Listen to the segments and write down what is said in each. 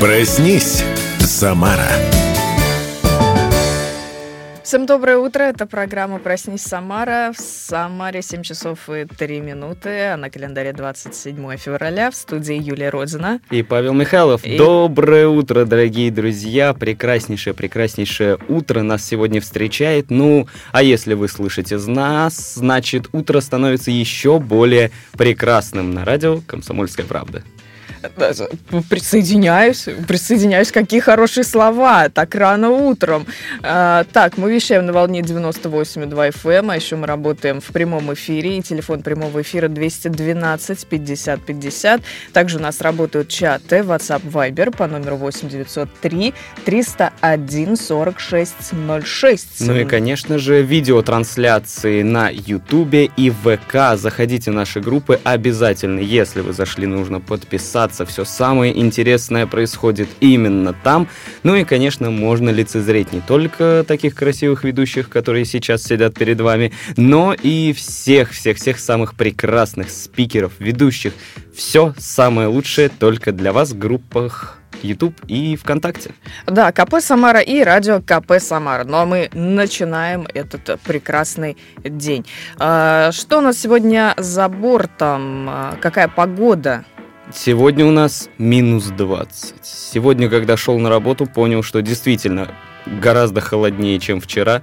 Проснись, Самара. Всем доброе утро. Это программа «Проснись, Самара». В Самаре 7 часов и 3 минуты, а на календаре 27 февраля. В студии Юлия Родина. И Павел Михайлов. И... Доброе утро, дорогие друзья. Прекраснейшее, прекраснейшее утро нас сегодня встречает. Ну, а если вы слышите нас, значит, утро становится еще более прекрасным на радио «Комсомольская правда». Присоединяюсь, присоединяюсь. Какие хорошие слова, так рано утром. А, так, мы вещаем на волне 98,2 FM, а еще мы работаем в прямом эфире, и телефон прямого эфира 212 50 50. Также у нас работают чаты WhatsApp, Viber по номеру 8 903 301 46 06. Ну и, конечно же, видеотрансляции на YouTube и ВК. Заходите в наши группы обязательно. Если вы зашли, нужно подписаться развиваться. Все самое интересное происходит именно там. Ну и, конечно, можно лицезреть не только таких красивых ведущих, которые сейчас сидят перед вами, но и всех-всех-всех самых прекрасных спикеров, ведущих. Все самое лучшее только для вас в группах YouTube и ВКонтакте. Да, КП Самара и радио КП Самара. Ну а мы начинаем этот прекрасный день. А, что у нас сегодня за бортом? А, какая погода? Сегодня у нас минус 20. Сегодня, когда шел на работу, понял, что действительно гораздо холоднее, чем вчера.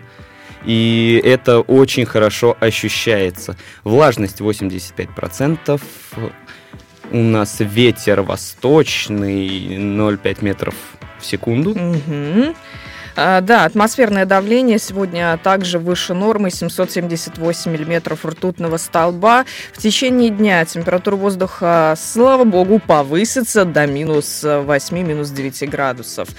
И это очень хорошо ощущается. Влажность 85%. У нас ветер восточный 0,5 метров в секунду. Угу. А, да, атмосферное давление сегодня также выше нормы 778 миллиметров ртутного столба. В течение дня температура воздуха, слава богу, повысится до минус 8, минус 9 градусов.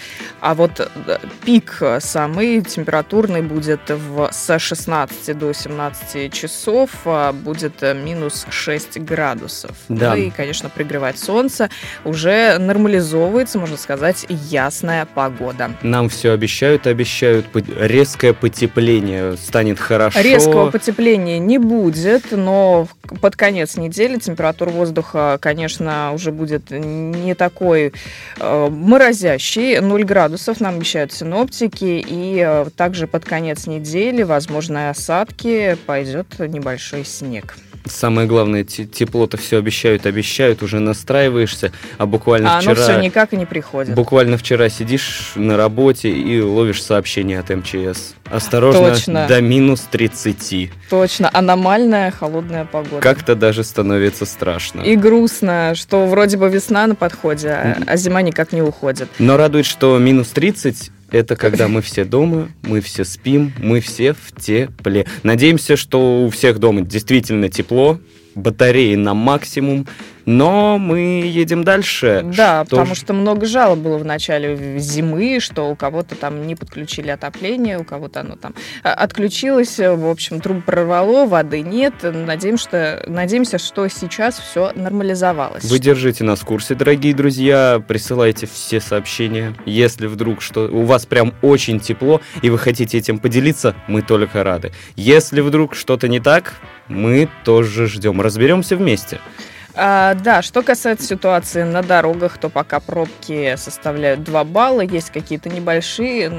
А вот э, пик самый температурный будет в, с 16 до 17 часов, а будет минус 6 градусов. Да. Ну и, конечно, пригревать солнце. Уже нормализовывается, можно сказать, ясная погода. Нам все обещают обещают, обещают резкое потепление, станет хорошо. Резкого потепления не будет, но под конец недели температура воздуха, конечно, уже будет не такой э, морозящий, 0 градусов нам обещают синоптики, и э, также под конец недели, возможно, осадки, пойдет небольшой снег. Самое главное, тепло-то все обещают, обещают, уже настраиваешься, а буквально а вчера... Оно все никак и не приходит. Буквально вчера сидишь на работе и ловишь сообщение от МЧС. Осторожно, Точно. до минус 30. Точно, аномальная холодная погода. Как-то даже становится страшно. И грустно, что вроде бы весна на подходе, а, а зима никак не уходит. Но радует, что минус 30 это когда мы все дома, мы все спим, мы все в тепле. Надеемся, что у всех дома действительно тепло, батареи на максимум, но мы едем дальше. Да, что потому что много жалоб было в начале зимы, что у кого-то там не подключили отопление, у кого-то оно там а, отключилось, в общем, трубы прорвало, воды нет. Надеемся, что, надеемся, что сейчас все нормализовалось. Вы держите нас в курсе, дорогие друзья, присылайте все сообщения. Если вдруг что у вас прям очень тепло, и вы хотите этим поделиться, мы только рады. Если вдруг что-то не так, мы тоже ждем. Разберемся вместе. А, да, что касается ситуации на дорогах, то пока пробки составляют 2 балла, есть какие-то небольшие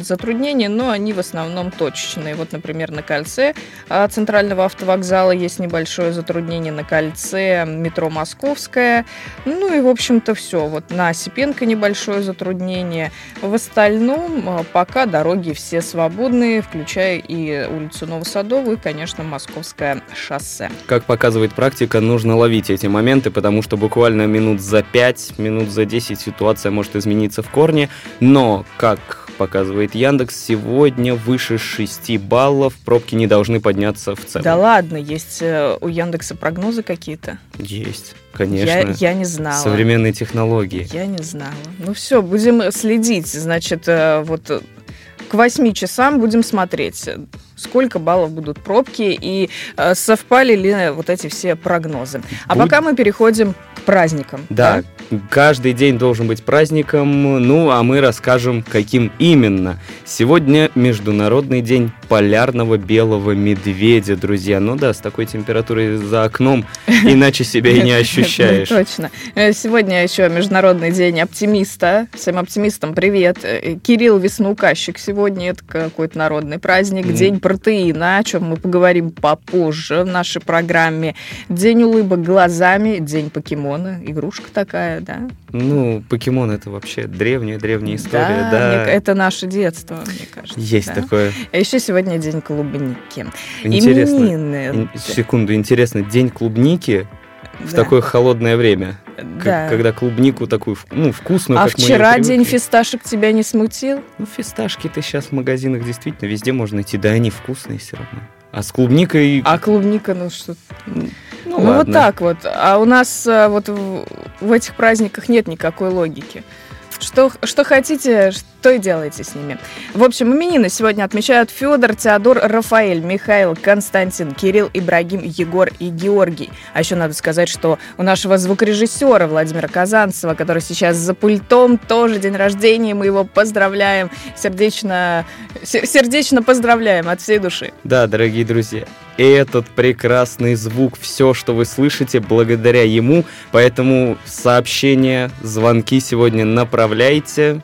затруднения, но они в основном точечные. Вот, например, на кольце а, центрального автовокзала есть небольшое затруднение, на кольце метро Московское, ну и, в общем-то, все. Вот на Осипенко небольшое затруднение. В остальном а, пока дороги все свободные, включая и улицу Новосадовую, и, конечно, Московское шоссе. Как показывает практика, нужно ловить эти эти моменты, потому что буквально минут за 5, минут за 10 ситуация может измениться в корне. Но, как показывает Яндекс, сегодня выше 6 баллов пробки не должны подняться в целом. Да ладно, есть э, у Яндекса прогнозы какие-то? Есть, конечно. Я, я не знала. Современные технологии. Я не знала. Ну все, будем следить. Значит, э, вот к 8 часам будем смотреть, сколько баллов будут пробки и э, совпали ли вот эти все прогнозы. А Будь... пока мы переходим к праздникам. Да, да, каждый день должен быть праздником, ну а мы расскажем, каким именно. Сегодня Международный день полярного белого медведя, друзья. Ну да, с такой температурой за окном иначе себя и не ощущаешь. Точно. Э, сегодня еще Международный день оптимиста. Всем оптимистам привет. Э, Кирилл Весноуказчик сегодня. Это какой-то народный праздник. День протеина, о чем мы поговорим попозже в нашей программе. День улыбок глазами, день покемона. Игрушка такая, да? Ну, покемон это вообще древняя-древняя история, да. Это наше детство, мне кажется. Есть такое. А еще сегодня день клубники. Интересно. Именины. Секунду, интересно, день клубники в да. такое холодное время. Да. Когда клубнику такую ну, вкусную, А вчера день фисташек тебя не смутил? Ну, фисташки-то сейчас в магазинах действительно везде можно найти, да они вкусные все равно. А с клубникой... А клубника, ну что... Ну, ну вот так вот. А у нас а, вот в, в этих праздниках нет никакой логики. Что, что хотите, что и делайте с ними. В общем, именины сегодня отмечают Федор, Теодор, Рафаэль, Михаил, Константин, Кирилл, Ибрагим, Егор и Георгий. А еще надо сказать, что у нашего звукорежиссера Владимира Казанцева, который сейчас за пультом, тоже день рождения, мы его поздравляем, сердечно, сердечно поздравляем от всей души. Да, дорогие друзья, этот прекрасный звук, все, что вы слышите, благодаря ему. Поэтому сообщения, звонки сегодня направляйте,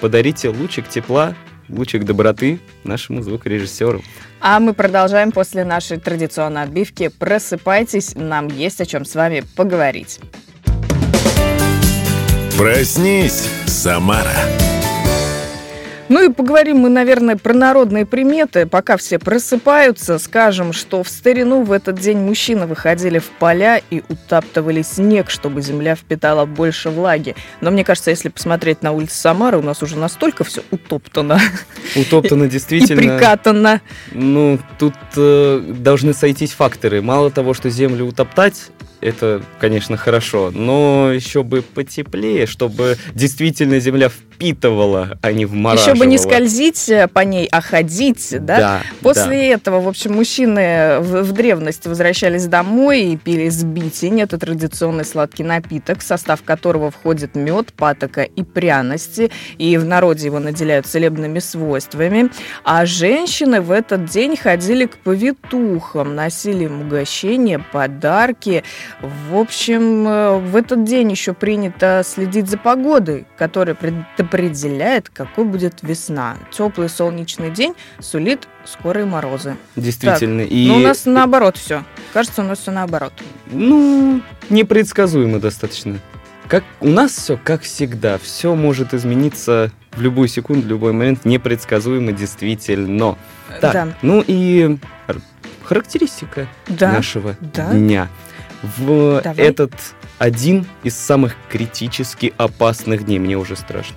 подарите лучик тепла, лучик доброты нашему звукорежиссеру. А мы продолжаем после нашей традиционной отбивки. Просыпайтесь, нам есть о чем с вами поговорить. Проснись, Самара. Ну и поговорим мы, наверное, про народные приметы. Пока все просыпаются, скажем, что в старину в этот день мужчины выходили в поля и утаптывали снег, чтобы земля впитала больше влаги. Но мне кажется, если посмотреть на улицы Самары, у нас уже настолько все утоптано. Утоптано действительно. И прикатано. Ну, тут э, должны сойтись факторы. Мало того, что землю утоптать, это, конечно, хорошо, но еще бы потеплее, чтобы действительно земля впитывала, а не вмораживала. Еще бы не скользить э, по ней, а ходить, да? Да. После да. этого, в общем, мужчины в, в древности возвращались домой и пили сбитень. Это традиционный сладкий напиток, в состав которого входит мед, патока и пряности. И в народе его наделяют целебными свойствами. А женщины в этот день ходили к повитухам, носили им угощения, подарки. В общем, э, в этот день еще принято следить за погодой, которая предопределяет, какой будет весна. Теплый солнечный день сулит скорые морозы. Действительно. Так, и... Но ну, у нас наоборот все. Кажется, у нас все наоборот. Ну, непредсказуемо достаточно. Как у нас все, как всегда, все может измениться в любую секунду, в любой момент, непредсказуемо действительно. Так, да. ну и характеристика да. нашего да. дня в Давай. этот один из самых критически опасных дней. Мне уже страшно.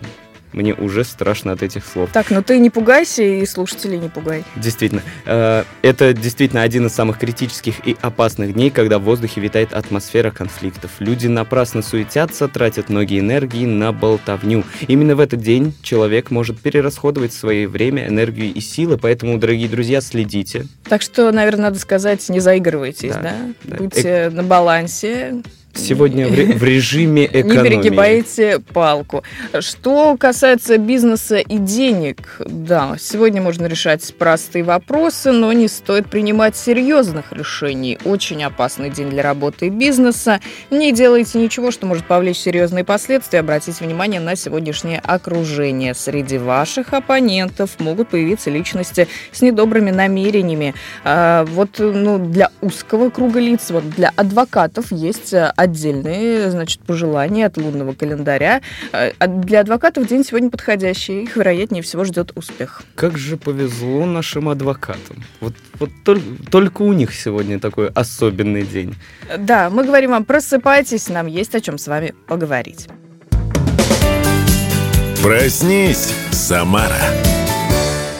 Мне уже страшно от этих слов. Так, ну ты не пугайся и слушателей не пугай. Действительно. Э, это действительно один из самых критических и опасных дней, когда в воздухе витает атмосфера конфликтов. Люди напрасно суетятся, тратят многие энергии на болтовню. Именно в этот день человек может перерасходовать свое время, энергию и силы, поэтому, дорогие друзья, следите. Так что, наверное, надо сказать, не заигрывайтесь, да? да? да. Будьте э... на балансе, Сегодня в режиме экономии. Не перегибайте палку. Что касается бизнеса и денег, да, сегодня можно решать простые вопросы, но не стоит принимать серьезных решений. Очень опасный день для работы и бизнеса. Не делайте ничего, что может повлечь серьезные последствия. Обратите внимание на сегодняшнее окружение. Среди ваших оппонентов могут появиться личности с недобрыми намерениями. А, вот ну, для узкого круга лиц, вот для адвокатов есть отдельные, значит, пожелания от лунного календаря. Э, а для адвокатов день сегодня подходящий. Их, вероятнее всего, ждет успех. Как же повезло нашим адвокатам. Вот, вот только, только у них сегодня такой особенный день. Да, мы говорим вам, просыпайтесь, нам есть о чем с вами поговорить. Проснись, Самара.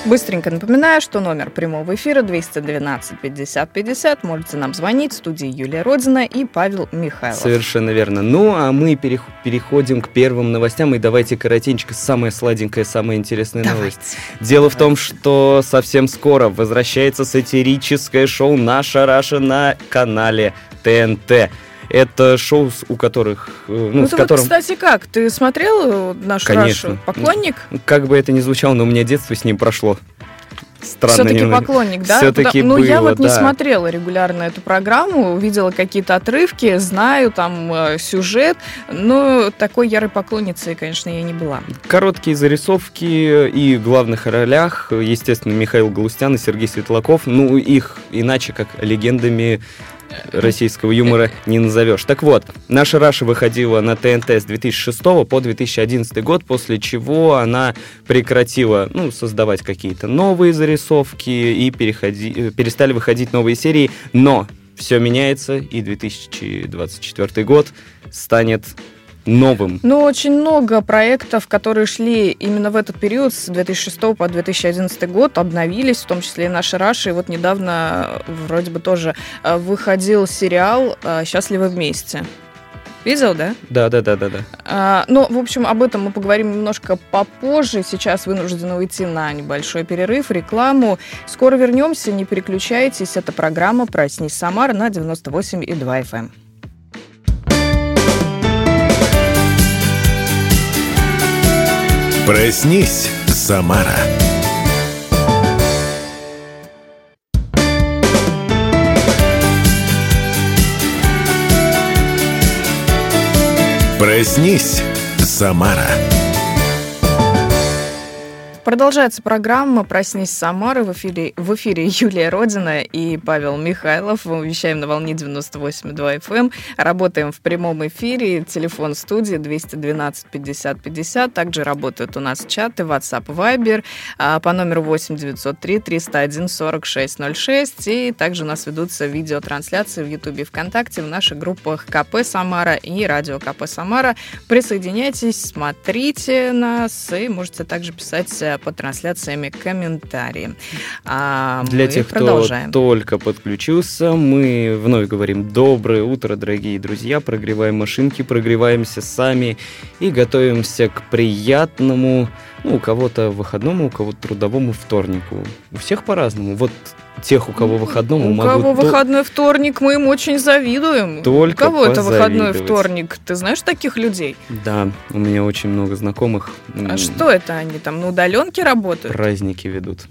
Быстренько напоминаю, что номер прямого эфира 212 50 50. Можете нам звонить. В студии Юлия Родина и Павел Михайлов. Совершенно верно. Ну, а мы переходим к первым новостям. И давайте коротенько, самая сладенькая, самая интересная давайте. новость. Дело давайте. в том, что совсем скоро возвращается сатирическое шоу «Наша Раша» на канале ТНТ. Это шоу, у которых... Э, ну, ну с которым... кстати, как? Ты смотрел нашу Конечно. Рашу? Поклонник? Как бы это ни звучало, но у меня детство с ним прошло. Странно Все-таки немного. поклонник, да? Всё-таки Потому- Ну, я было, вот не да. смотрела регулярно эту программу, видела какие-то отрывки, знаю там э, сюжет, но такой ярой поклонницей, конечно, я не была. Короткие зарисовки и в главных ролях, естественно, Михаил Галустян и Сергей Светлаков. Ну, их иначе как легендами российского юмора не назовешь. Так вот, наша Раша выходила на ТНТ с 2006 по 2011 год, после чего она прекратила ну, создавать какие-то новые зарисовки и переходи- э, перестали выходить новые серии, но все меняется, и 2024 год станет новым. Ну, очень много проектов, которые шли именно в этот период, с 2006 по 2011 год, обновились, в том числе и наши Раши. И вот недавно э, вроде бы тоже э, выходил сериал э, «Счастливы вместе». Видел, да? Да, да, да, да, да. А, ну, в общем, об этом мы поговорим немножко попозже. Сейчас вынуждены уйти на небольшой перерыв, рекламу. Скоро вернемся, не переключайтесь. Это программа «Проснись, Самара» на 98,2 FM. Проснись, Самара. Проснись, Самара. Продолжается программа «Проснись, Самара». В эфире, в эфире Юлия Родина и Павел Михайлов. Мы вещаем на волне 98,2 FM. эм. Работаем в прямом эфире. Телефон студии 212 50 50. Также работают у нас чаты WhatsApp, Viber а, по номеру 8 903 301 46 06. И также у нас ведутся видеотрансляции в YouTube и ВКонтакте в наших группах КП Самара и Радио КП Самара. Присоединяйтесь, смотрите нас и можете также писать э, под трансляциями комментарии. А Для тех, продолжаем. кто только подключился, мы вновь говорим доброе утро, дорогие друзья. Прогреваем машинки, прогреваемся сами и готовимся к приятному, ну, у кого-то выходному, у кого-то трудовому вторнику. У всех по-разному. Вот тех, у кого выходному, У могу кого то- выходной вторник, мы им очень завидуем. Только у кого это выходной вторник? Ты знаешь таких людей? Да, у меня очень много знакомых. А что это они там на удаленке работают? Праздники ведут.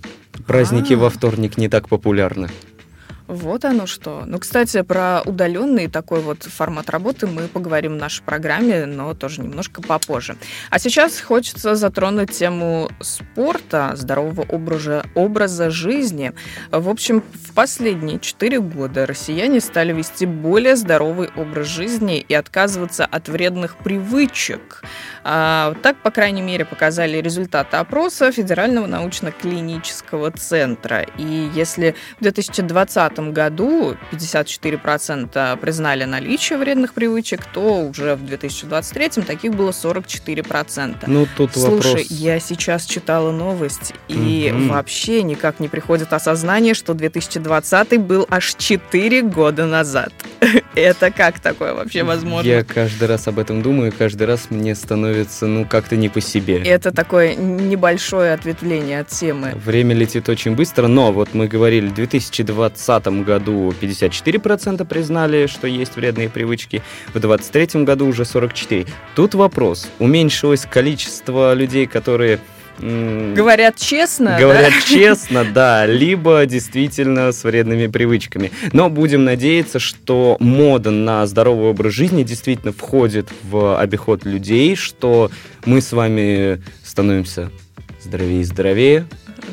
Праздники А. во вторник не так популярны. Вот оно что. Ну, кстати, про удаленный такой вот формат работы мы поговорим в нашей программе, но тоже немножко попозже. А сейчас хочется затронуть тему спорта, здорового образа, образа жизни. В общем, в последние четыре года россияне стали вести более здоровый образ жизни и отказываться от вредных привычек. А, так, по крайней мере, показали результаты опроса Федерального научно-клинического центра. И если в 2020 году 54% признали наличие вредных привычек, то уже в 2023 таких было 44%. Ну, тут Слушай, вопрос... я сейчас читала новость, и Мгм. вообще никак не приходит осознание, что 2020 был аж 4 года назад. Это как такое вообще возможно? Я каждый раз об этом думаю, каждый раз мне становится, ну, как-то не по себе. Это такое небольшое ответвление от темы. Время летит очень быстро, но вот мы говорили, в 2020 году 54% признали, что есть вредные привычки, в 2023 году уже 44%. Тут вопрос, уменьшилось количество людей, которые... Говорят честно, Говорят честно, да, либо действительно с вредными привычками. Но будем надеяться, что мода на здоровый образ жизни действительно входит в обиход людей, что мы с вами становимся здоровее и здоровее.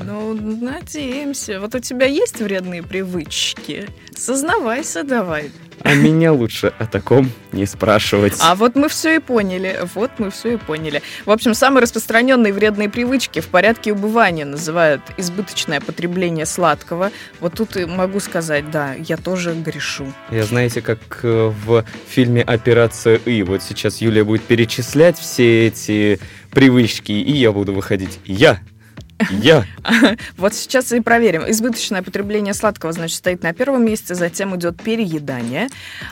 Ну, надеемся. Вот у тебя есть вредные привычки? Сознавайся давай. А меня лучше о таком не спрашивать. А вот мы все и поняли. Вот мы все и поняли. В общем, самые распространенные вредные привычки в порядке убывания называют избыточное потребление сладкого. Вот тут и могу сказать, да, я тоже грешу. Я знаете, как э, в фильме «Операция И». Вот сейчас Юлия будет перечислять все эти привычки, и я буду выходить. Я! Я! Вот сейчас и проверим. Избыточное потребление сладкого, значит, стоит на первом месте, затем идет переедание,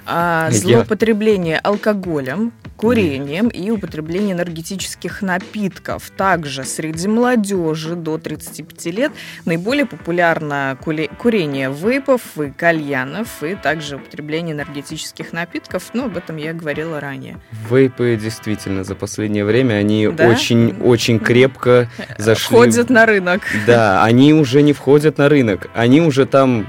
а, злоупотребление алкоголем, курением и употребление энергетических напитков. Также среди молодежи до 35 лет наиболее популярно курение вейпов и кальянов, и также употребление энергетических напитков. Ну, об этом я говорила ранее. Вейпы действительно за последнее время они очень-очень крепко зашли Ходят в на рынок. Да, они уже не входят на рынок, они уже там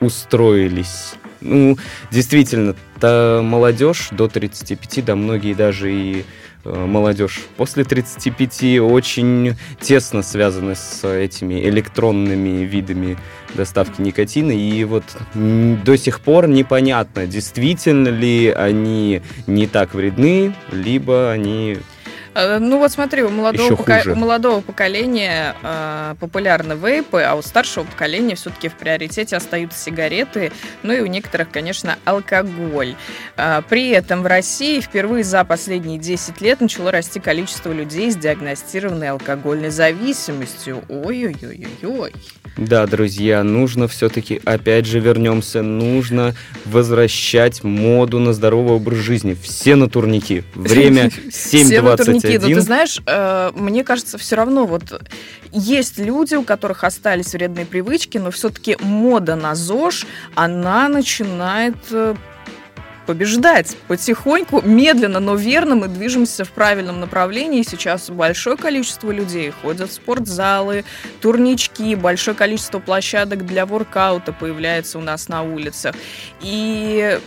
устроились. Ну, действительно, та молодежь до 35, да многие даже и э, молодежь после 35 очень тесно связаны с этими электронными видами доставки никотина. И вот до сих пор непонятно, действительно ли они не так вредны, либо они ну вот смотри, у молодого, пока... у молодого поколения э, популярны вейпы, а у старшего поколения все-таки в приоритете остаются сигареты, ну и у некоторых, конечно, алкоголь. Э, при этом в России впервые за последние 10 лет начало расти количество людей с диагностированной алкогольной зависимостью. Ой-ой-ой-ой. Да, друзья, нужно все-таки, опять же, вернемся, нужно возвращать моду на здоровый образ жизни. Все на турники. Время 7.21. Никит, ну ты знаешь, э, мне кажется, все равно вот есть люди, у которых остались вредные привычки, но все-таки мода на ЗОЖ, она начинает э, побеждать. Потихоньку, медленно, но верно мы движемся в правильном направлении. Сейчас большое количество людей ходят в спортзалы, турнички, большое количество площадок для воркаута появляется у нас на улицах. И,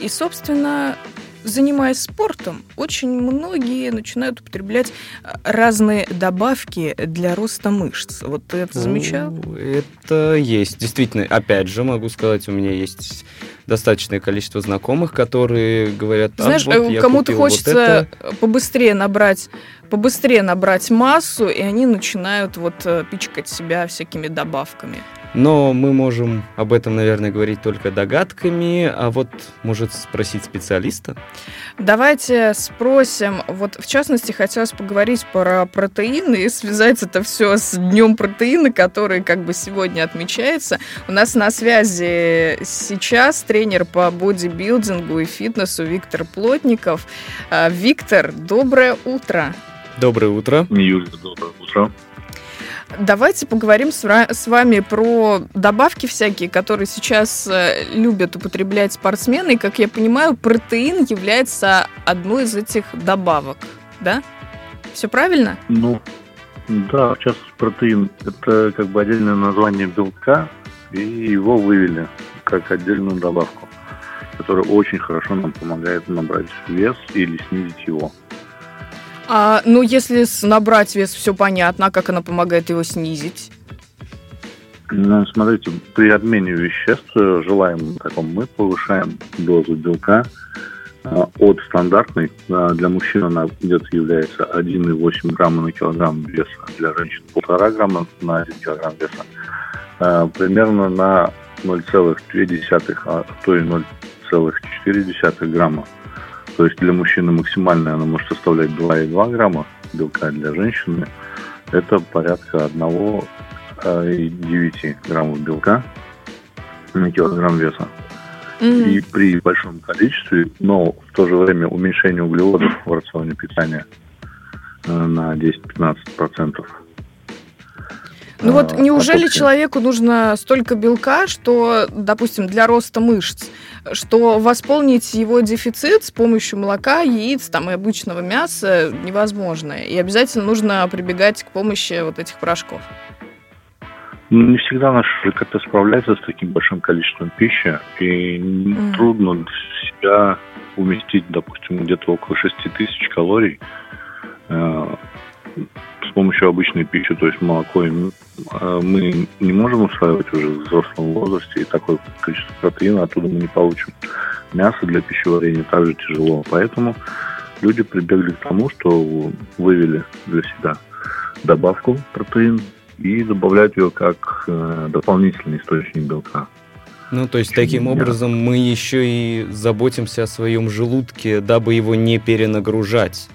и собственно, занимаясь спортом, очень многие начинают употреблять а, разные добавки для роста мышц. Вот ты это замечал? Это есть. Действительно, опять же, могу сказать, у меня есть достаточное количество знакомых, которые говорят, а, знаешь, вот кому-то хочется вот побыстрее набрать, побыстрее набрать массу, и они начинают вот э, пичкать себя всякими добавками. Но мы можем об этом, наверное, говорить только догадками, а вот может спросить специалиста. Давайте спросим, вот в частности хотелось поговорить про протеины и связать это все с днем протеина, который как бы сегодня отмечается. У нас на связи сейчас тренер по бодибилдингу и фитнесу Виктор Плотников. А, Виктор, доброе утро. Доброе утро. Юля, доброе утро. Давайте поговорим с вами про добавки всякие, которые сейчас э, любят употреблять спортсмены. И, как я понимаю, протеин является одной из этих добавок, да? Все правильно? Ну, да, сейчас протеин – это как бы отдельное название белка, и его вывели как отдельную добавку, которая очень хорошо нам помогает набрать вес или снизить его. А, ну, если набрать вес, все понятно, а как она помогает его снизить? Ну, смотрите, при обмене веществ, желаемым таком, мы повышаем дозу белка а, от стандартной, а, для мужчин она где-то является 1,8 грамма на килограмм веса, для женщин 1,5 грамма на 1 килограмм веса, примерно на 0,2, а то и 0,4 грамма то есть для мужчины максимальная она может составлять 2,2 грамма белка, для женщины это порядка 1,9 э, граммов белка на килограмм веса. Mm-hmm. И при большом количестве, но в то же время уменьшение углеводов в рационе питания э, на 10-15%. Ну вот а, неужели человеку нужно столько белка, что, допустим, для роста мышц, что восполнить его дефицит с помощью молока, яиц там, и обычного мяса невозможно. И обязательно нужно прибегать к помощи вот этих порошков. Ну, не всегда наш ЖКТ справляется с таким большим количеством пищи, и mm. трудно себя уместить, допустим, где-то около 6 тысяч калорий э, с помощью обычной пищи, то есть молоко, а, мы не можем усваивать уже в взрослом возрасте, и такое количество протеина оттуда мы не получим. Мясо для пищеварения также тяжело, поэтому люди прибегли к тому, что вывели для себя добавку протеин и добавляют ее как э, дополнительный источник белка. Ну, то есть таким образом мы еще и заботимся о своем желудке, дабы его не перенагружать.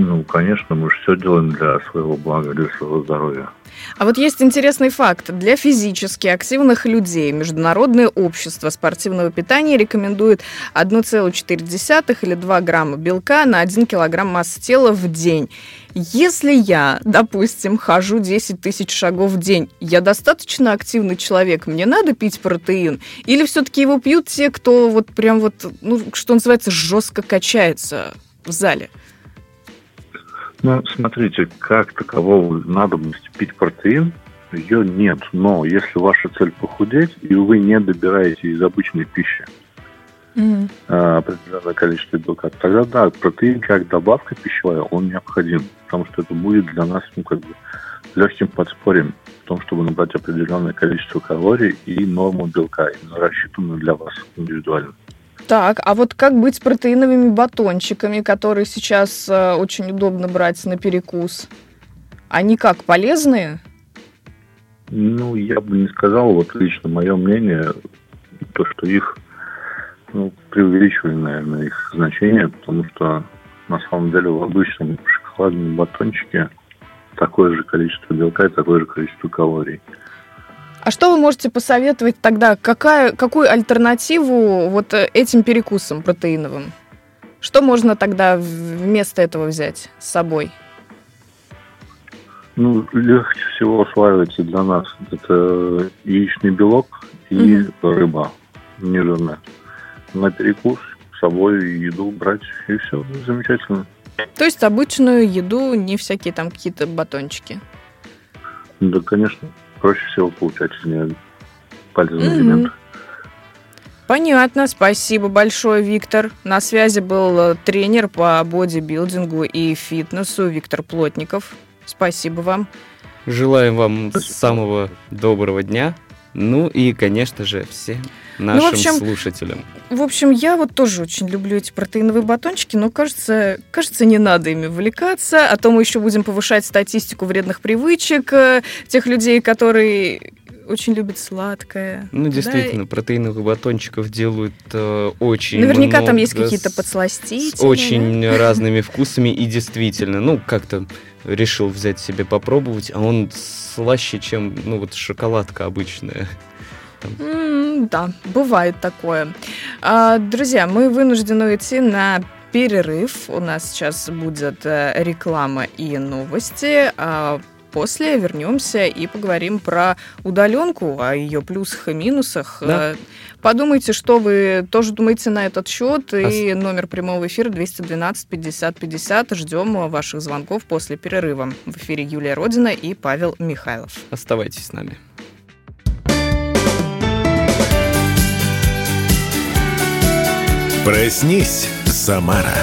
Ну, конечно, мы же все делаем для своего блага, для своего здоровья. А вот есть интересный факт. Для физически активных людей Международное общество спортивного питания рекомендует 1,4 или 2 грамма белка на 1 килограмм массы тела в день. Если я, допустим, хожу 10 тысяч шагов в день, я достаточно активный человек, мне надо пить протеин? Или все-таки его пьют те, кто вот прям вот, ну, что называется, жестко качается в зале? Ну, смотрите, как такового надобности пить протеин, ее нет. Но если ваша цель похудеть, и вы не добираете из обычной пищи mm-hmm. определенное количество белка, тогда да, протеин как добавка пищевая, он необходим, потому что это будет для нас ну, как бы легким подспорьем в том, чтобы набрать определенное количество калорий и норму белка, именно рассчитанную для вас индивидуально. Так, а вот как быть с протеиновыми батончиками, которые сейчас э, очень удобно брать на перекус? Они как, полезные? Ну, я бы не сказал, вот лично мое мнение, то, что их ну, преувеличивали, наверное, их значение, потому что на самом деле в обычном шоколадном батончике такое же количество белка и такое же количество калорий. А что вы можете посоветовать тогда? Какая, какую альтернативу вот э, этим перекусам протеиновым? Что можно тогда вместо этого взять с собой? Ну, легче всего усваивается для нас это яичный белок и mm рыба нежирная. На перекус с собой еду брать, и все, замечательно. То есть обычную еду, не всякие там какие-то батончики? Да, конечно проще всего получать из нее полезные mm-hmm. элементы. Понятно, спасибо большое, Виктор. На связи был э, тренер по бодибилдингу и фитнесу Виктор Плотников. Спасибо вам. Желаем вам самого доброго дня. Ну и, конечно же, всем нашим ну, в общем, слушателям. В общем, я вот тоже очень люблю эти протеиновые батончики, но кажется, кажется, не надо ими увлекаться, а то мы еще будем повышать статистику вредных привычек э, тех людей, которые очень любят сладкое. Ну, действительно, да? протеиновых батончиков делают э, очень Наверняка много, там есть какие-то подсластители. С очень разными вкусами, и действительно, ну, как-то решил взять себе попробовать, а он слаще, чем, ну, вот шоколадка обычная. Mm, да, бывает такое. А, друзья, мы вынуждены идти на перерыв. У нас сейчас будет э, реклама и новости. А после вернемся и поговорим про удаленку, о ее плюсах и минусах. Да. Подумайте, что вы тоже думаете на этот счет. И номер прямого эфира 212 50 50. Ждем ваших звонков после перерыва. В эфире Юлия Родина и Павел Михайлов. Оставайтесь с нами. Проснись, Самара.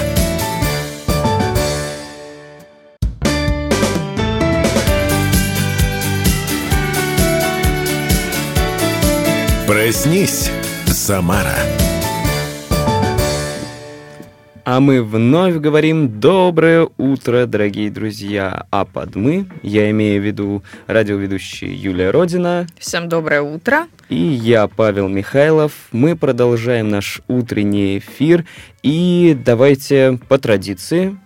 Проснись, Самара. А мы вновь говорим «Доброе утро, дорогие друзья!» А под «мы» я имею в виду радиоведущий Юлия Родина. Всем доброе утро. И я, Павел Михайлов. Мы продолжаем наш утренний эфир. И давайте по традиции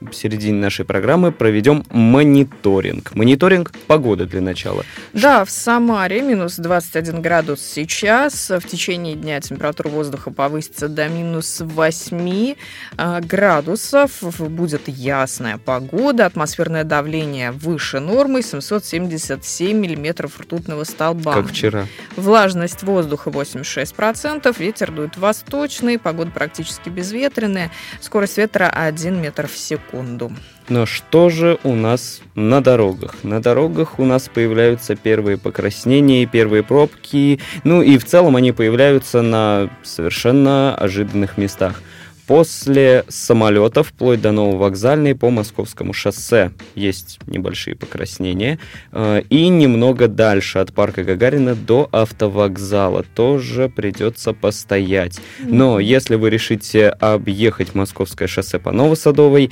в середине нашей программы проведем мониторинг. Мониторинг погоды для начала. Да, в Самаре минус 21 градус сейчас. В течение дня температура воздуха повысится до минус 8 а, градусов. Будет ясная погода. Атмосферное давление выше нормы 777 миллиметров ртутного столба. Как вчера. Влажность воздуха 86%. Ветер дует восточный. Погода практически безветренная. Скорость ветра 1 метр в секунду секунду. Но что же у нас на дорогах? На дорогах у нас появляются первые покраснения, первые пробки, ну и в целом они появляются на совершенно ожиданных местах. После самолета вплоть до Нововокзальной по Московскому шоссе есть небольшие покраснения. Э, и немного дальше от парка Гагарина до автовокзала тоже придется постоять. Но если вы решите объехать Московское шоссе по Новосадовой,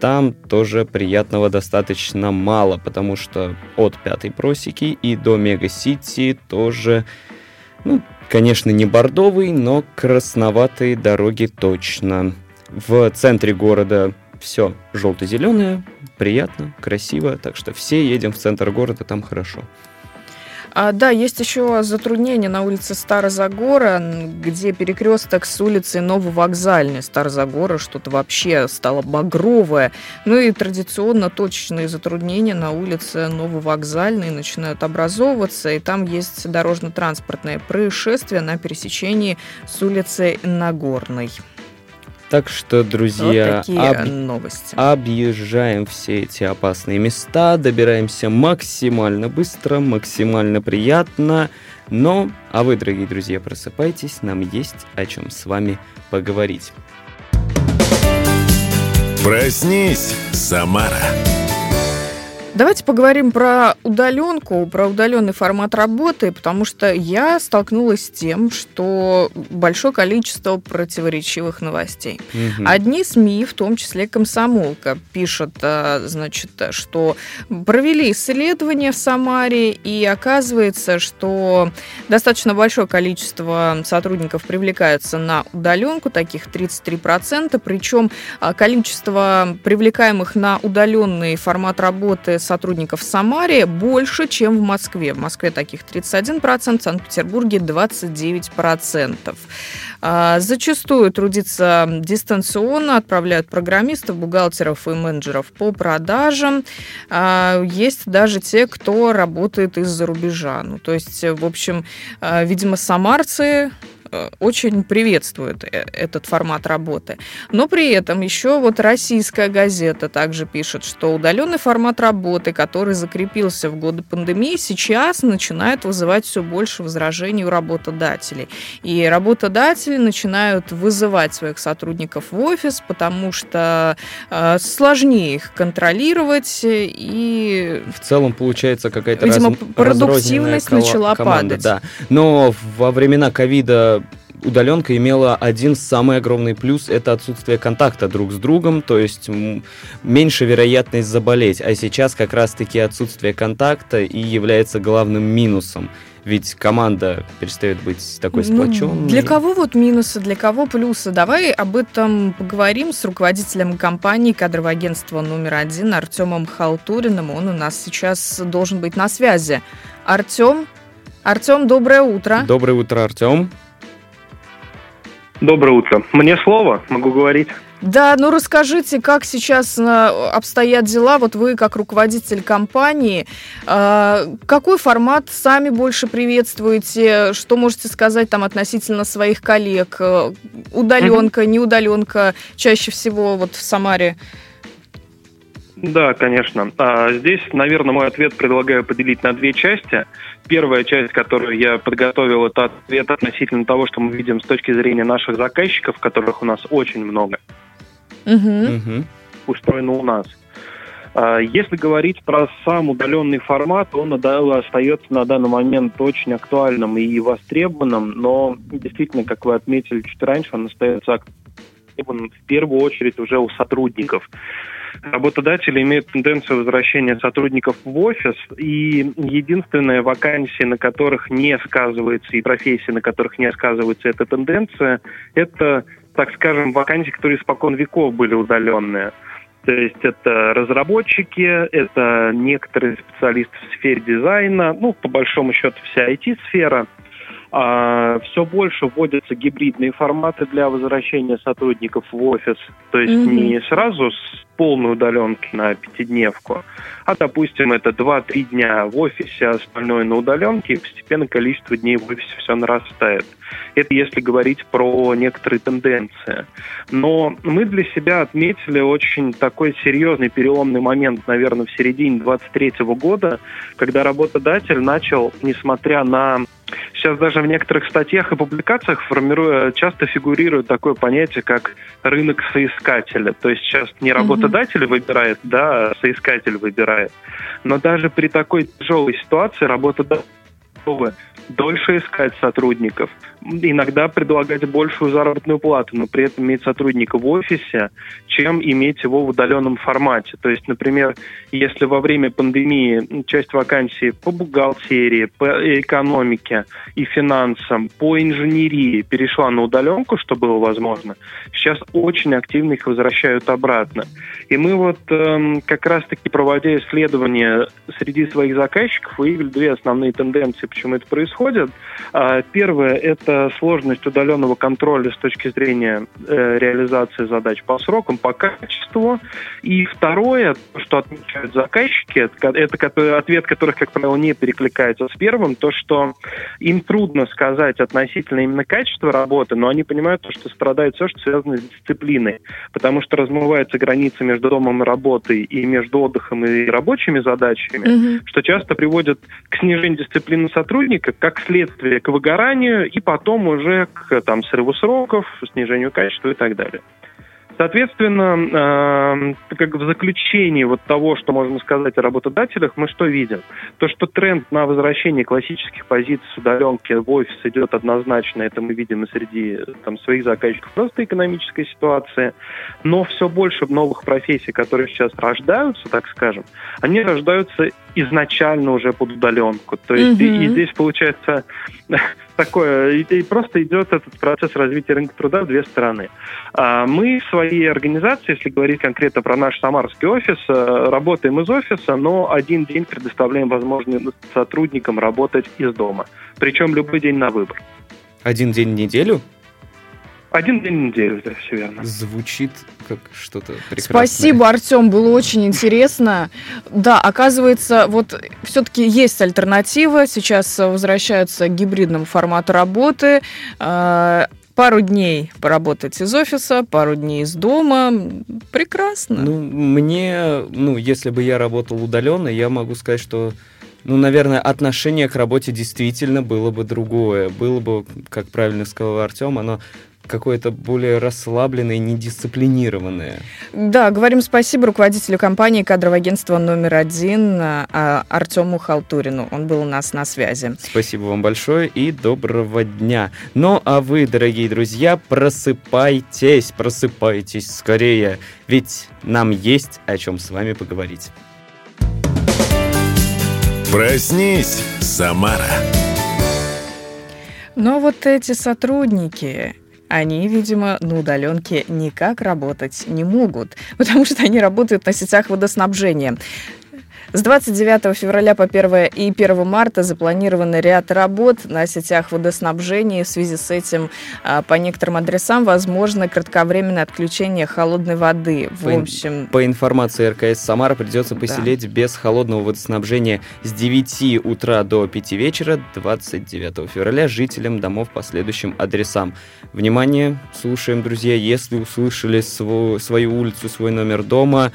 там тоже приятного достаточно мало, потому что от пятой просеки и до Мега-Сити тоже, ну, конечно, не бордовый, но красноватые дороги точно. В центре города все желто-зеленое, приятно, красиво, так что все едем в центр города, там хорошо. А, да, есть еще затруднение на улице Старозагора, где перекресток с улицы Нововокзальной Старозагора, что-то вообще стало багровое. Ну и традиционно точечные затруднения на улице Нововокзальной начинают образовываться, и там есть дорожно-транспортное происшествие на пересечении с улицей Нагорной. Так что, друзья, вот об... новости. объезжаем все эти опасные места, добираемся максимально быстро, максимально приятно. Но, а вы, дорогие друзья, просыпайтесь, нам есть о чем с вами поговорить. Проснись, Самара. Давайте поговорим про удаленку, про удаленный формат работы, потому что я столкнулась с тем, что большое количество противоречивых новостей. Угу. Одни СМИ, в том числе Комсомолка, пишут, а, значит, что провели исследование в Самаре, и оказывается, что достаточно большое количество сотрудников привлекаются на удаленку, таких 33%, причем а, количество привлекаемых на удаленный формат работы сотрудников в Самаре больше, чем в Москве. В Москве таких 31%, в Санкт-Петербурге 29%. А, зачастую трудиться дистанционно, отправляют программистов, бухгалтеров и менеджеров по продажам. А, есть даже те, кто работает из-за рубежа. Ну, то есть, в общем, а, видимо, самарцы очень приветствует э, этот формат работы. Но при этом еще вот российская газета также пишет, что удаленный формат работы, который закрепился в годы пандемии, сейчас начинает вызывать все больше возражений у работодателей. И работодатели начинают вызывать своих сотрудников в офис, потому что э, сложнее их контролировать и... В целом получается какая-то Видимо, раз... продуктивность начала команда, падать. Да. Но во времена ковида удаленка имела один самый огромный плюс – это отсутствие контакта друг с другом, то есть меньше вероятность заболеть. А сейчас как раз-таки отсутствие контакта и является главным минусом. Ведь команда перестает быть такой ну, сплоченной. Для кого вот минусы, для кого плюсы? Давай об этом поговорим с руководителем компании кадрового агентства номер один Артемом Халтуриным. Он у нас сейчас должен быть на связи. Артем, Артем, доброе утро. Доброе утро, Артем. Доброе утро. Мне слово, могу говорить. Да, ну расскажите, как сейчас э, обстоят дела, вот вы как руководитель компании, э, какой формат сами больше приветствуете, что можете сказать там относительно своих коллег, э, удаленка, mm-hmm. неудаленка, чаще всего вот в Самаре? Да, конечно. А, здесь, наверное, мой ответ предлагаю поделить на две части. Первая часть, которую я подготовил, это ответ относительно того, что мы видим с точки зрения наших заказчиков, которых у нас очень много. Угу. Устроено у нас. А, если говорить про сам удаленный формат, он остается на данный момент очень актуальным и востребованным, но действительно, как вы отметили чуть раньше, он остается востребованным в первую очередь уже у сотрудников работодатели имеют тенденцию возвращения сотрудников в офис, и единственная вакансия, на которых не сказывается, и профессия, на которых не сказывается эта тенденция, это, так скажем, вакансии, которые испокон веков были удаленные. То есть это разработчики, это некоторые специалисты в сфере дизайна, ну, по большому счету, вся IT-сфера – все больше вводятся гибридные форматы для возвращения сотрудников в офис. То есть mm-hmm. не сразу с полной удаленки на пятидневку, а, допустим, это 2-3 дня в офисе, а остальное на удаленке, и постепенно количество дней в офисе все нарастает. Это если говорить про некоторые тенденции. Но мы для себя отметили очень такой серьезный переломный момент, наверное, в середине 23 года, когда работодатель начал, несмотря на Сейчас даже в некоторых статьях и публикациях формируя, часто фигурирует такое понятие, как рынок соискателя. То есть сейчас не работодатель mm-hmm. выбирает, да, а соискатель выбирает. Но даже при такой тяжелой ситуации работодатель дольше искать сотрудников, иногда предлагать большую заработную плату, но при этом иметь сотрудника в офисе, чем иметь его в удаленном формате. То есть, например, если во время пандемии часть вакансий по бухгалтерии, по экономике и финансам, по инженерии перешла на удаленку, что было возможно, сейчас очень активно их возвращают обратно. И мы вот эм, как раз-таки, проводя исследования среди своих заказчиков, выявили две основные тенденции, почему это происходит происходит. А, первое – это сложность удаленного контроля с точки зрения э, реализации задач по срокам, по качеству. И второе, что отмечают заказчики, это ответ которых, как правило, не перекликается с первым, то, что им трудно сказать относительно именно качества работы, но они понимают, что страдает все, что связано с дисциплиной, потому что размывается граница между домом и работой и между отдыхом и рабочими задачами, mm-hmm. что часто приводит к снижению дисциплины сотрудника, как следствие к выгоранию и потом уже к там, срыву сроков, снижению качества и так далее. Соответственно, э, как в заключении вот того, что можно сказать о работодателях, мы что видим? То, что тренд на возвращение классических позиций с удаленки в офис идет однозначно, это мы видим и среди там, своих заказчиков, просто экономической ситуации, но все больше новых профессий, которые сейчас рождаются, так скажем, они рождаются изначально уже под удаленку. То есть mm-hmm. и, и здесь получается такое, и, и просто идет этот процесс развития рынка труда в две стороны. А, мы в своей организации, если говорить конкретно про наш самарский офис, э, работаем из офиса, но один день предоставляем возможность сотрудникам работать из дома. Причем любой день на выбор. Один день в неделю? Один день в неделю, да, все верно. Звучит как что-то прекрасное. Спасибо, Артем, было очень интересно. Да, оказывается, вот все-таки есть альтернатива. Сейчас возвращаются к гибридному формату работы. А, пару дней поработать из офиса, пару дней из дома. Прекрасно. Ну, мне, ну, если бы я работал удаленно, я могу сказать, что ну, наверное, отношение к работе действительно было бы другое. Было бы, как правильно сказал Артем, оно какое-то более расслабленное, недисциплинированное. Да, говорим спасибо руководителю компании кадрового агентства номер один а, Артему Халтурину. Он был у нас на связи. Спасибо вам большое и доброго дня. Ну, а вы, дорогие друзья, просыпайтесь, просыпайтесь скорее, ведь нам есть о чем с вами поговорить. Проснись, Самара. Но вот эти сотрудники, они, видимо, на удаленке никак работать не могут, потому что они работают на сетях водоснабжения. С 29 февраля по 1 и 1 марта запланирован ряд работ на сетях водоснабжения. В связи с этим а, по некоторым адресам возможно кратковременное отключение холодной воды. В по, общем... По информации РКС Самара придется поселить да. без холодного водоснабжения с 9 утра до 5 вечера 29 февраля жителям домов по следующим адресам. Внимание, слушаем, друзья, если услышали свою, свою улицу, свой номер дома,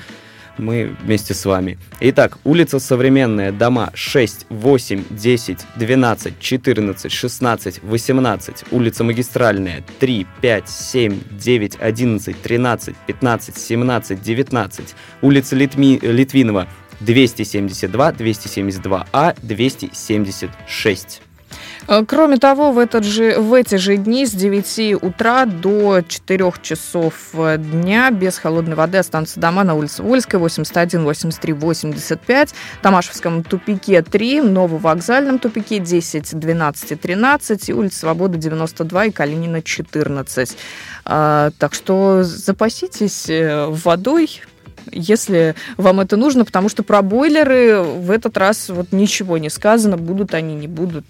мы вместе с вами. Итак, улица Современная, дома 6, 8, 10, 12, 14, 16, 18, улица Магистральная 3, 5, 7, 9, 11, 13, 15, 17, 19, улица Литми, Литвинова 272, 272А, 276. Э, кроме того, в, этот же, в эти же дни с 9 утра до 4 часов э, дня без холодной воды останутся дома на улице Вольской, 81, 83, 85, Тамашевском тупике 3, Нововокзальном тупике 10, 12 и 13, и улица Свободы 92 и Калинина 14. А, так что запаситесь э, водой, если вам это нужно, потому что про бойлеры в этот раз вот ничего не сказано, будут они, не будут.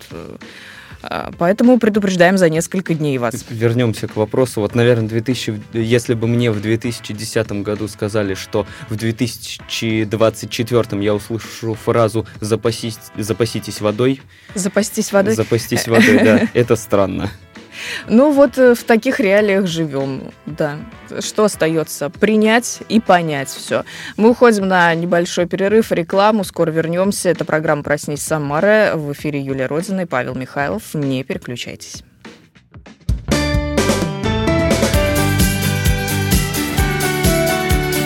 А, поэтому предупреждаем за несколько дней вас. Вернемся к вопросу. Вот, наверное, 2000, если бы мне в 2010 году сказали, что в 2024 я услышу фразу «запасись, «запаситесь водой». Запастись водой? Запастись водой, да. Это странно. Ну вот э, в таких реалиях живем, да. Что остается? Принять и понять все. Мы уходим на небольшой перерыв, рекламу, скоро вернемся. Это программа «Проснись, Самара». В эфире Юлия Родина и Павел Михайлов. Не переключайтесь.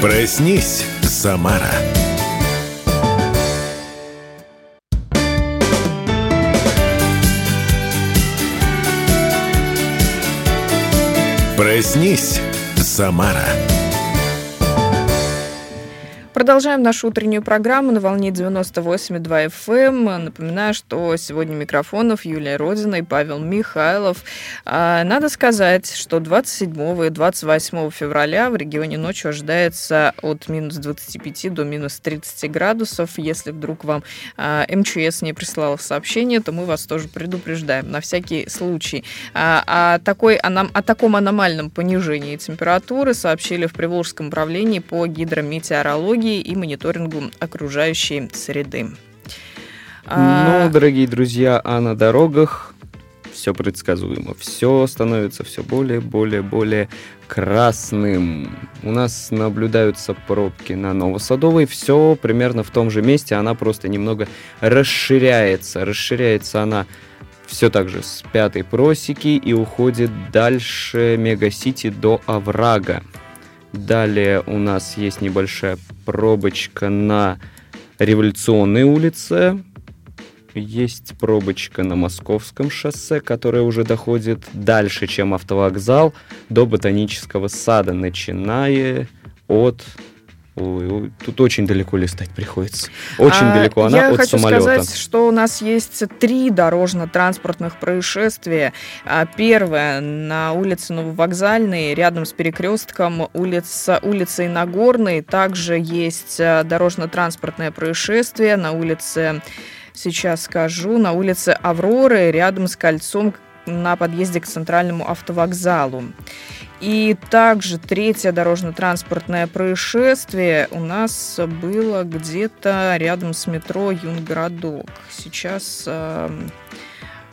Проснись, Самара. Проснись, Самара. Продолжаем нашу утреннюю программу на волне 98,2 FM. Эм. Напоминаю, что сегодня микрофонов Юлия Родина и Павел Михайлов. А, надо сказать, что 27 и 28 февраля в регионе ночью ожидается от минус 25 до минус 30 градусов. Если вдруг вам а, МЧС не прислала сообщение, то мы вас тоже предупреждаем на всякий случай. А, о, такой, о таком аномальном понижении температуры сообщили в Приволжском управлении по гидрометеорологии экологии и мониторингу окружающей среды. А, ну, дорогие друзья, а на дорогах все предсказуемо. Все становится все более, более, более красным. У нас наблюдаются пробки на Новосадовой. Все примерно в том же месте. Она просто немного расширяется. Расширяется она все так же с пятой просеки и уходит дальше Мегасити до оврага. Далее у нас есть небольшая пробочка на Революционной улице. Есть пробочка на Московском шоссе, которая уже доходит дальше, чем автовокзал, до Ботанического сада, начиная от Ой, тут очень далеко листать приходится. Очень а, далеко она я от хочу самолета. сказать, что у нас есть три дорожно-транспортных происшествия. А, первое на улице Нововокзальной, рядом с перекрестком улица, улицей Нагорной. Также есть а, дорожно-транспортное происшествие на улице, сейчас скажу, на улице Авроры, рядом с кольцом на подъезде к центральному автовокзалу. И также третье дорожно-транспортное происшествие у нас было где-то рядом с метро Юнгородок. Сейчас э,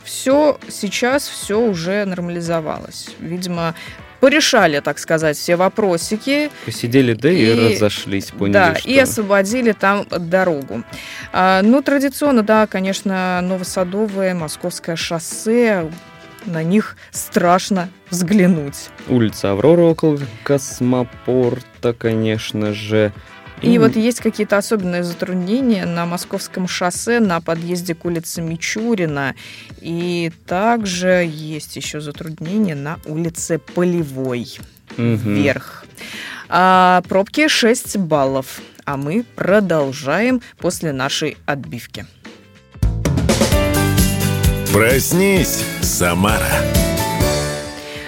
все, сейчас все уже нормализовалось. Видимо, порешали, так сказать, все вопросики. Посидели, да, и, и разошлись, поняли, Да, что... и освободили там дорогу. А, ну, традиционно, да, конечно, Новосадовое, Московское шоссе, на них страшно взглянуть. Улица Аврора около космопорта, конечно же. И, и вот есть какие-то особенные затруднения на Московском шоссе, на подъезде к улице Мичурина. И также есть еще затруднения на улице Полевой угу. вверх. А, пробки 6 баллов. А мы продолжаем после нашей отбивки. Проснись, Самара.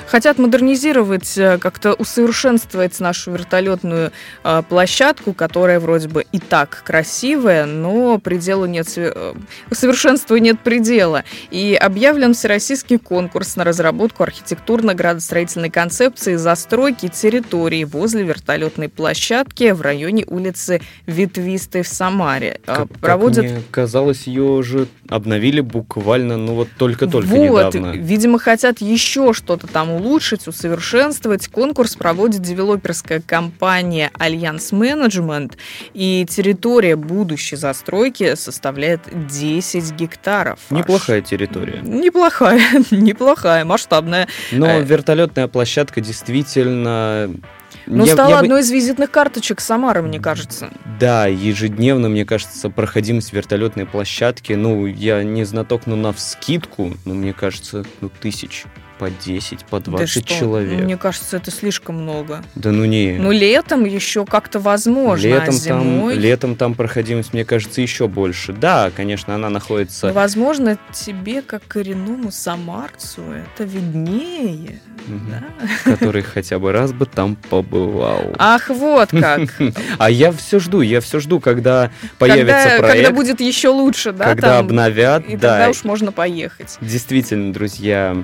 Хотят модернизировать, э, как-то усовершенствовать нашу вертолетную э, площадку, которая вроде бы и так красивая, но пределу нет, э, усовершенству нет предела. И объявлен всероссийский конкурс на разработку архитектурно-градостроительной концепции застройки территории возле вертолетной площадки в районе улицы Ветвистой в Самаре. Как, Проводят... как мне казалось, ее уже обновили буквально, ну вот только-только вот, недавно. видимо, хотят еще что-то там улучшить, усовершенствовать. Конкурс проводит девелоперская компания Альянс Менеджмент, и территория будущей застройки составляет 10 гектаров. Неплохая территория. Неплохая, неплохая, масштабная. Но э, вертолетная площадка действительно ну, стала я одной бы... из визитных карточек Самары, мне кажется. Да, ежедневно, мне кажется, проходимость вертолетной площадки. Ну, я не знаток, но на вскидку, ну, мне кажется, ну, тысяч по 10, по 20 да человек. Мне кажется, это слишком много. Да ну не. Ну летом еще как-то возможно, летом а зимой... Там, летом там проходимость, мне кажется, еще больше. Да, конечно, она находится... Но, возможно, тебе, как коренному самарцу, это виднее. Да? Который хотя бы раз бы там побывал. Ах, вот как. А я все жду, я все жду, когда появится проект. Когда будет еще лучше, да? Когда обновят, И тогда уж можно поехать. Действительно, друзья, а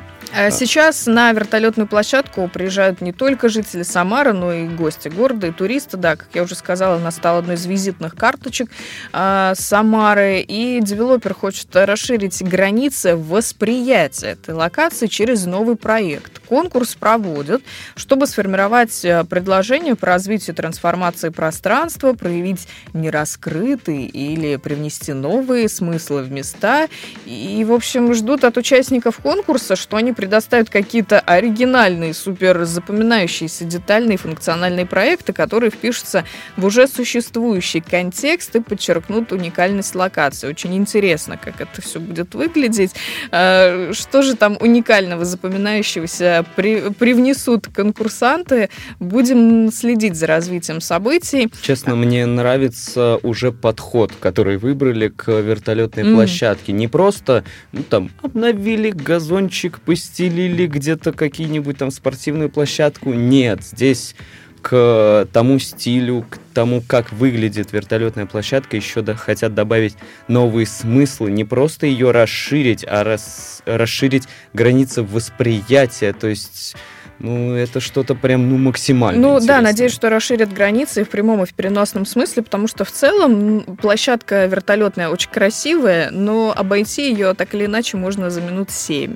сейчас на вертолетную площадку приезжают не только жители Самары, но и гости города, и туристы. Да, как я уже сказала, она стала одной из визитных карточек э, Самары. И девелопер хочет расширить границы восприятия этой локации через новый проект. Конкурс проводят, чтобы сформировать э, предложение по развитию трансформации пространства, проявить нераскрытые или привнести новые смыслы в места. И, в общем, ждут от участников конкурса, что они предоставят какие-то оригинальные, супер запоминающиеся детальные функциональные проекты, которые впишутся в уже существующий контекст и подчеркнут уникальность локации. Очень интересно, как это все будет выглядеть. А, что же там уникального, запоминающегося при, привнесут конкурсанты? Будем следить за развитием событий. Честно, мне нравится уже подход, который выбрали к вертолетной mm. площадке. Не просто ну, там обновили газончик, постелили где-то какие-нибудь там спортивную площадку. Нет, здесь к тому стилю, к тому, как выглядит вертолетная площадка, еще да, хотят добавить новые смыслы, не просто ее расширить, а рас, расширить границы восприятия, то есть ну, это что-то прям, ну, максимально Ну, интересное. да, надеюсь, что расширят границы и в прямом, и в переносном смысле, потому что в целом площадка вертолетная очень красивая, но обойти ее так или иначе можно за минут семь.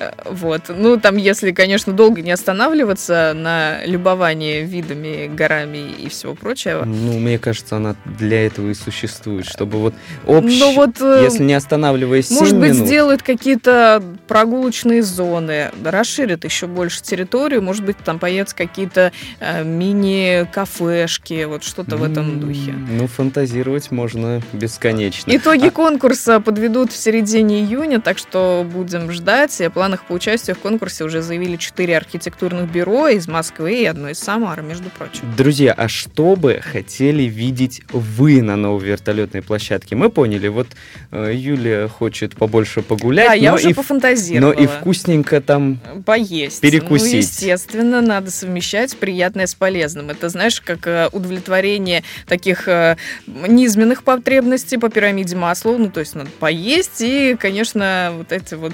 Э, вот. Ну, там, если, конечно, долго не останавливаться на любовании видами, горами и всего прочего. Ну, мне кажется, она для этого и существует, чтобы вот общ... ну, вот, э, если не останавливаясь Может быть, минут... сделают какие-то прогулочные зоны, расширят еще больше территорию, историю, может быть, там появятся какие-то э, мини-кафешки, вот что-то в этом духе. Ну, фантазировать можно бесконечно. Итоги а... конкурса подведут в середине июня, так что будем ждать. И о планах по участию в конкурсе уже заявили четыре архитектурных бюро из Москвы и одно из Самары, между прочим. Друзья, а что бы хотели видеть вы на новой вертолетной площадке? Мы поняли, вот э, Юлия хочет побольше погулять. Да, я уже и, пофантазировала. Но и вкусненько там поесть. Перекусить. Ну, естественно, надо совмещать приятное с полезным. Это, знаешь, как э, удовлетворение таких э, низменных потребностей по пирамиде масла. Ну, то есть надо поесть и, конечно, вот эти вот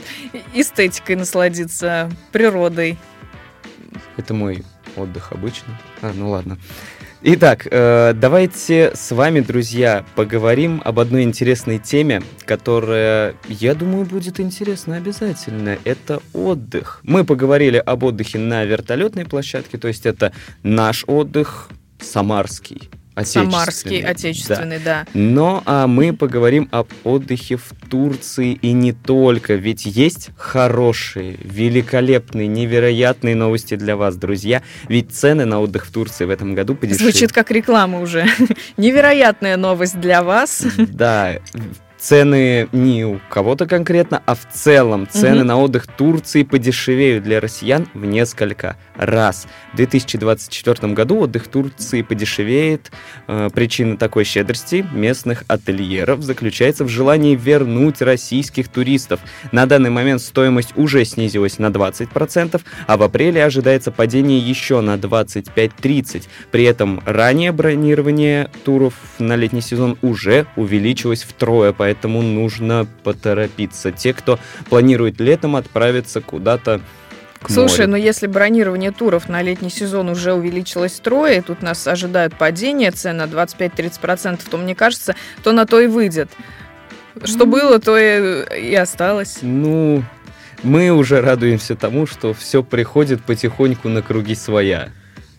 эстетикой насладиться, природой. Это мой отдых обычно. А, ну ладно. Итак, э, давайте с вами, друзья, поговорим об одной интересной теме, которая, я думаю, будет интересна обязательно. Это отдых. Мы поговорили об отдыхе на вертолетной площадке, то есть это наш отдых самарский. Отечественный. Самарский, отечественный, да. да. Но а мы поговорим об отдыхе в Турции и не только, ведь есть хорошие, великолепные, невероятные новости для вас, друзья. Ведь цены на отдых в Турции в этом году подешевели. Звучит как реклама уже. Невероятная новость для вас. Да, цены не у кого-то конкретно, а в целом цены угу. на отдых Турции подешевеют для россиян в несколько раз. В 2024 году отдых Турции подешевеет. Э, причина такой щедрости местных ательеров заключается в желании вернуть российских туристов. На данный момент стоимость уже снизилась на 20%, а в апреле ожидается падение еще на 25-30%. При этом ранее бронирование туров на летний сезон уже увеличилось втрое, поэтому поэтому нужно поторопиться. Те, кто планирует летом отправиться куда-то к Слушай, морю. но если бронирование туров на летний сезон уже увеличилось трое, и тут нас ожидают падение цен на 25-30%, то мне кажется, то на то и выйдет. Что было, то и, и осталось. Ну, мы уже радуемся тому, что все приходит потихоньку на круги своя.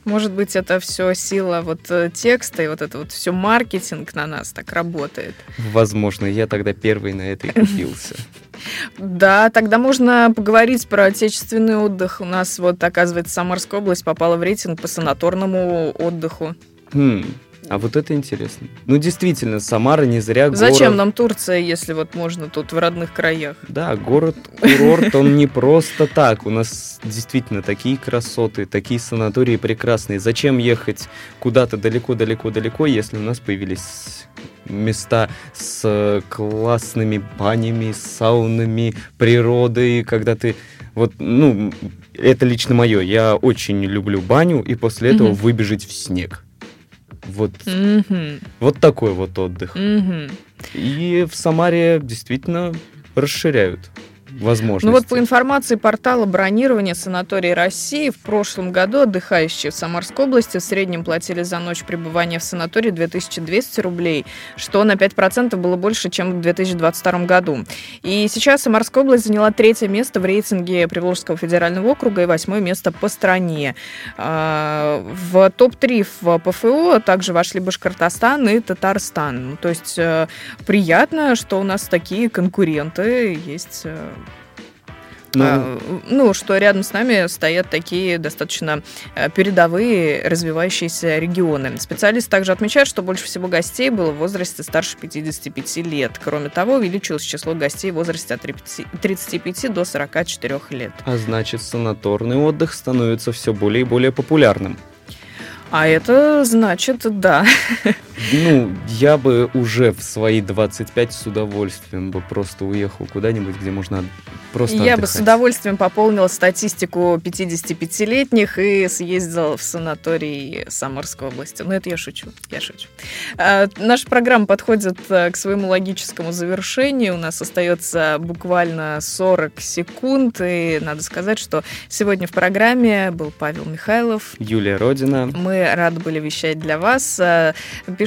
Может быть, это все сила вот э, текста и вот это вот все маркетинг на нас так работает. Возможно, я тогда первый на это и купился. Да, тогда можно поговорить про отечественный отдых. У нас вот, оказывается, Самарская область попала в рейтинг по санаторному отдыху. Хм, а вот это интересно. Ну, действительно, Самара не зря город... Зачем нам Турция, если вот можно тут в родных краях? Да, город-курорт, он не просто так. У нас действительно такие красоты, такие санатории прекрасные. Зачем ехать куда-то далеко-далеко-далеко, если у нас появились места с классными банями, саунами, природой, когда ты вот, ну, это лично мое. Я очень люблю баню и после этого mm-hmm. выбежать в снег. Вот, mm-hmm. вот такой вот отдых. Mm-hmm. И в Самаре действительно расширяют возможности. Ну вот по информации портала бронирования санаторий России, в прошлом году отдыхающие в Самарской области в среднем платили за ночь пребывания в санатории 2200 рублей, что на 5% было больше, чем в 2022 году. И сейчас Самарская область заняла третье место в рейтинге Приволжского федерального округа и восьмое место по стране. А, в топ-3 в ПФО также вошли Башкортостан и Татарстан. Ну, то есть э, приятно, что у нас такие конкуренты есть э, Ну, а, ну, что рядом с нами стоят такие достаточно э, передовые развивающиеся регионы. Специалисты также отмечают, что больше всего гостей было в возрасте старше 55 лет. Кроме того, увеличилось число гостей в возрасте от 35 до 44 лет. А значит, санаторный отдых становится все более и более популярным. А это значит, да. Ну, я бы уже в свои 25 с удовольствием бы просто уехал куда-нибудь, где можно просто Я отдыхать. бы с удовольствием пополнила статистику 55-летних и съездил в санаторий Самарской области. Но это я шучу, я шучу. А, наша программа подходит э, к своему логическому завершению. У нас остается буквально 40 секунд. И надо сказать, что сегодня в программе был Павел Михайлов. Юлия Родина. Мы рады были вещать для вас. Э,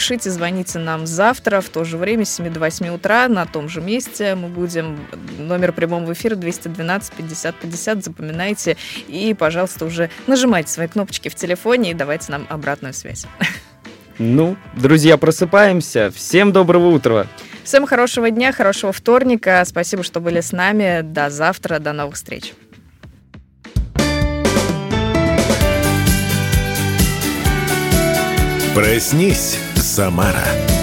пишите, звоните нам завтра в то же время, с 7 до 8 утра, на том же месте. Мы будем номер прямого эфира эфира 212 50 50. Запоминайте и, пожалуйста, уже нажимайте свои кнопочки в телефоне и давайте нам обратную связь. Ну, друзья, просыпаемся. Всем доброго утра. Всем хорошего дня, хорошего вторника. Спасибо, что были с нами. До завтра, до новых встреч. Проснись, Самара.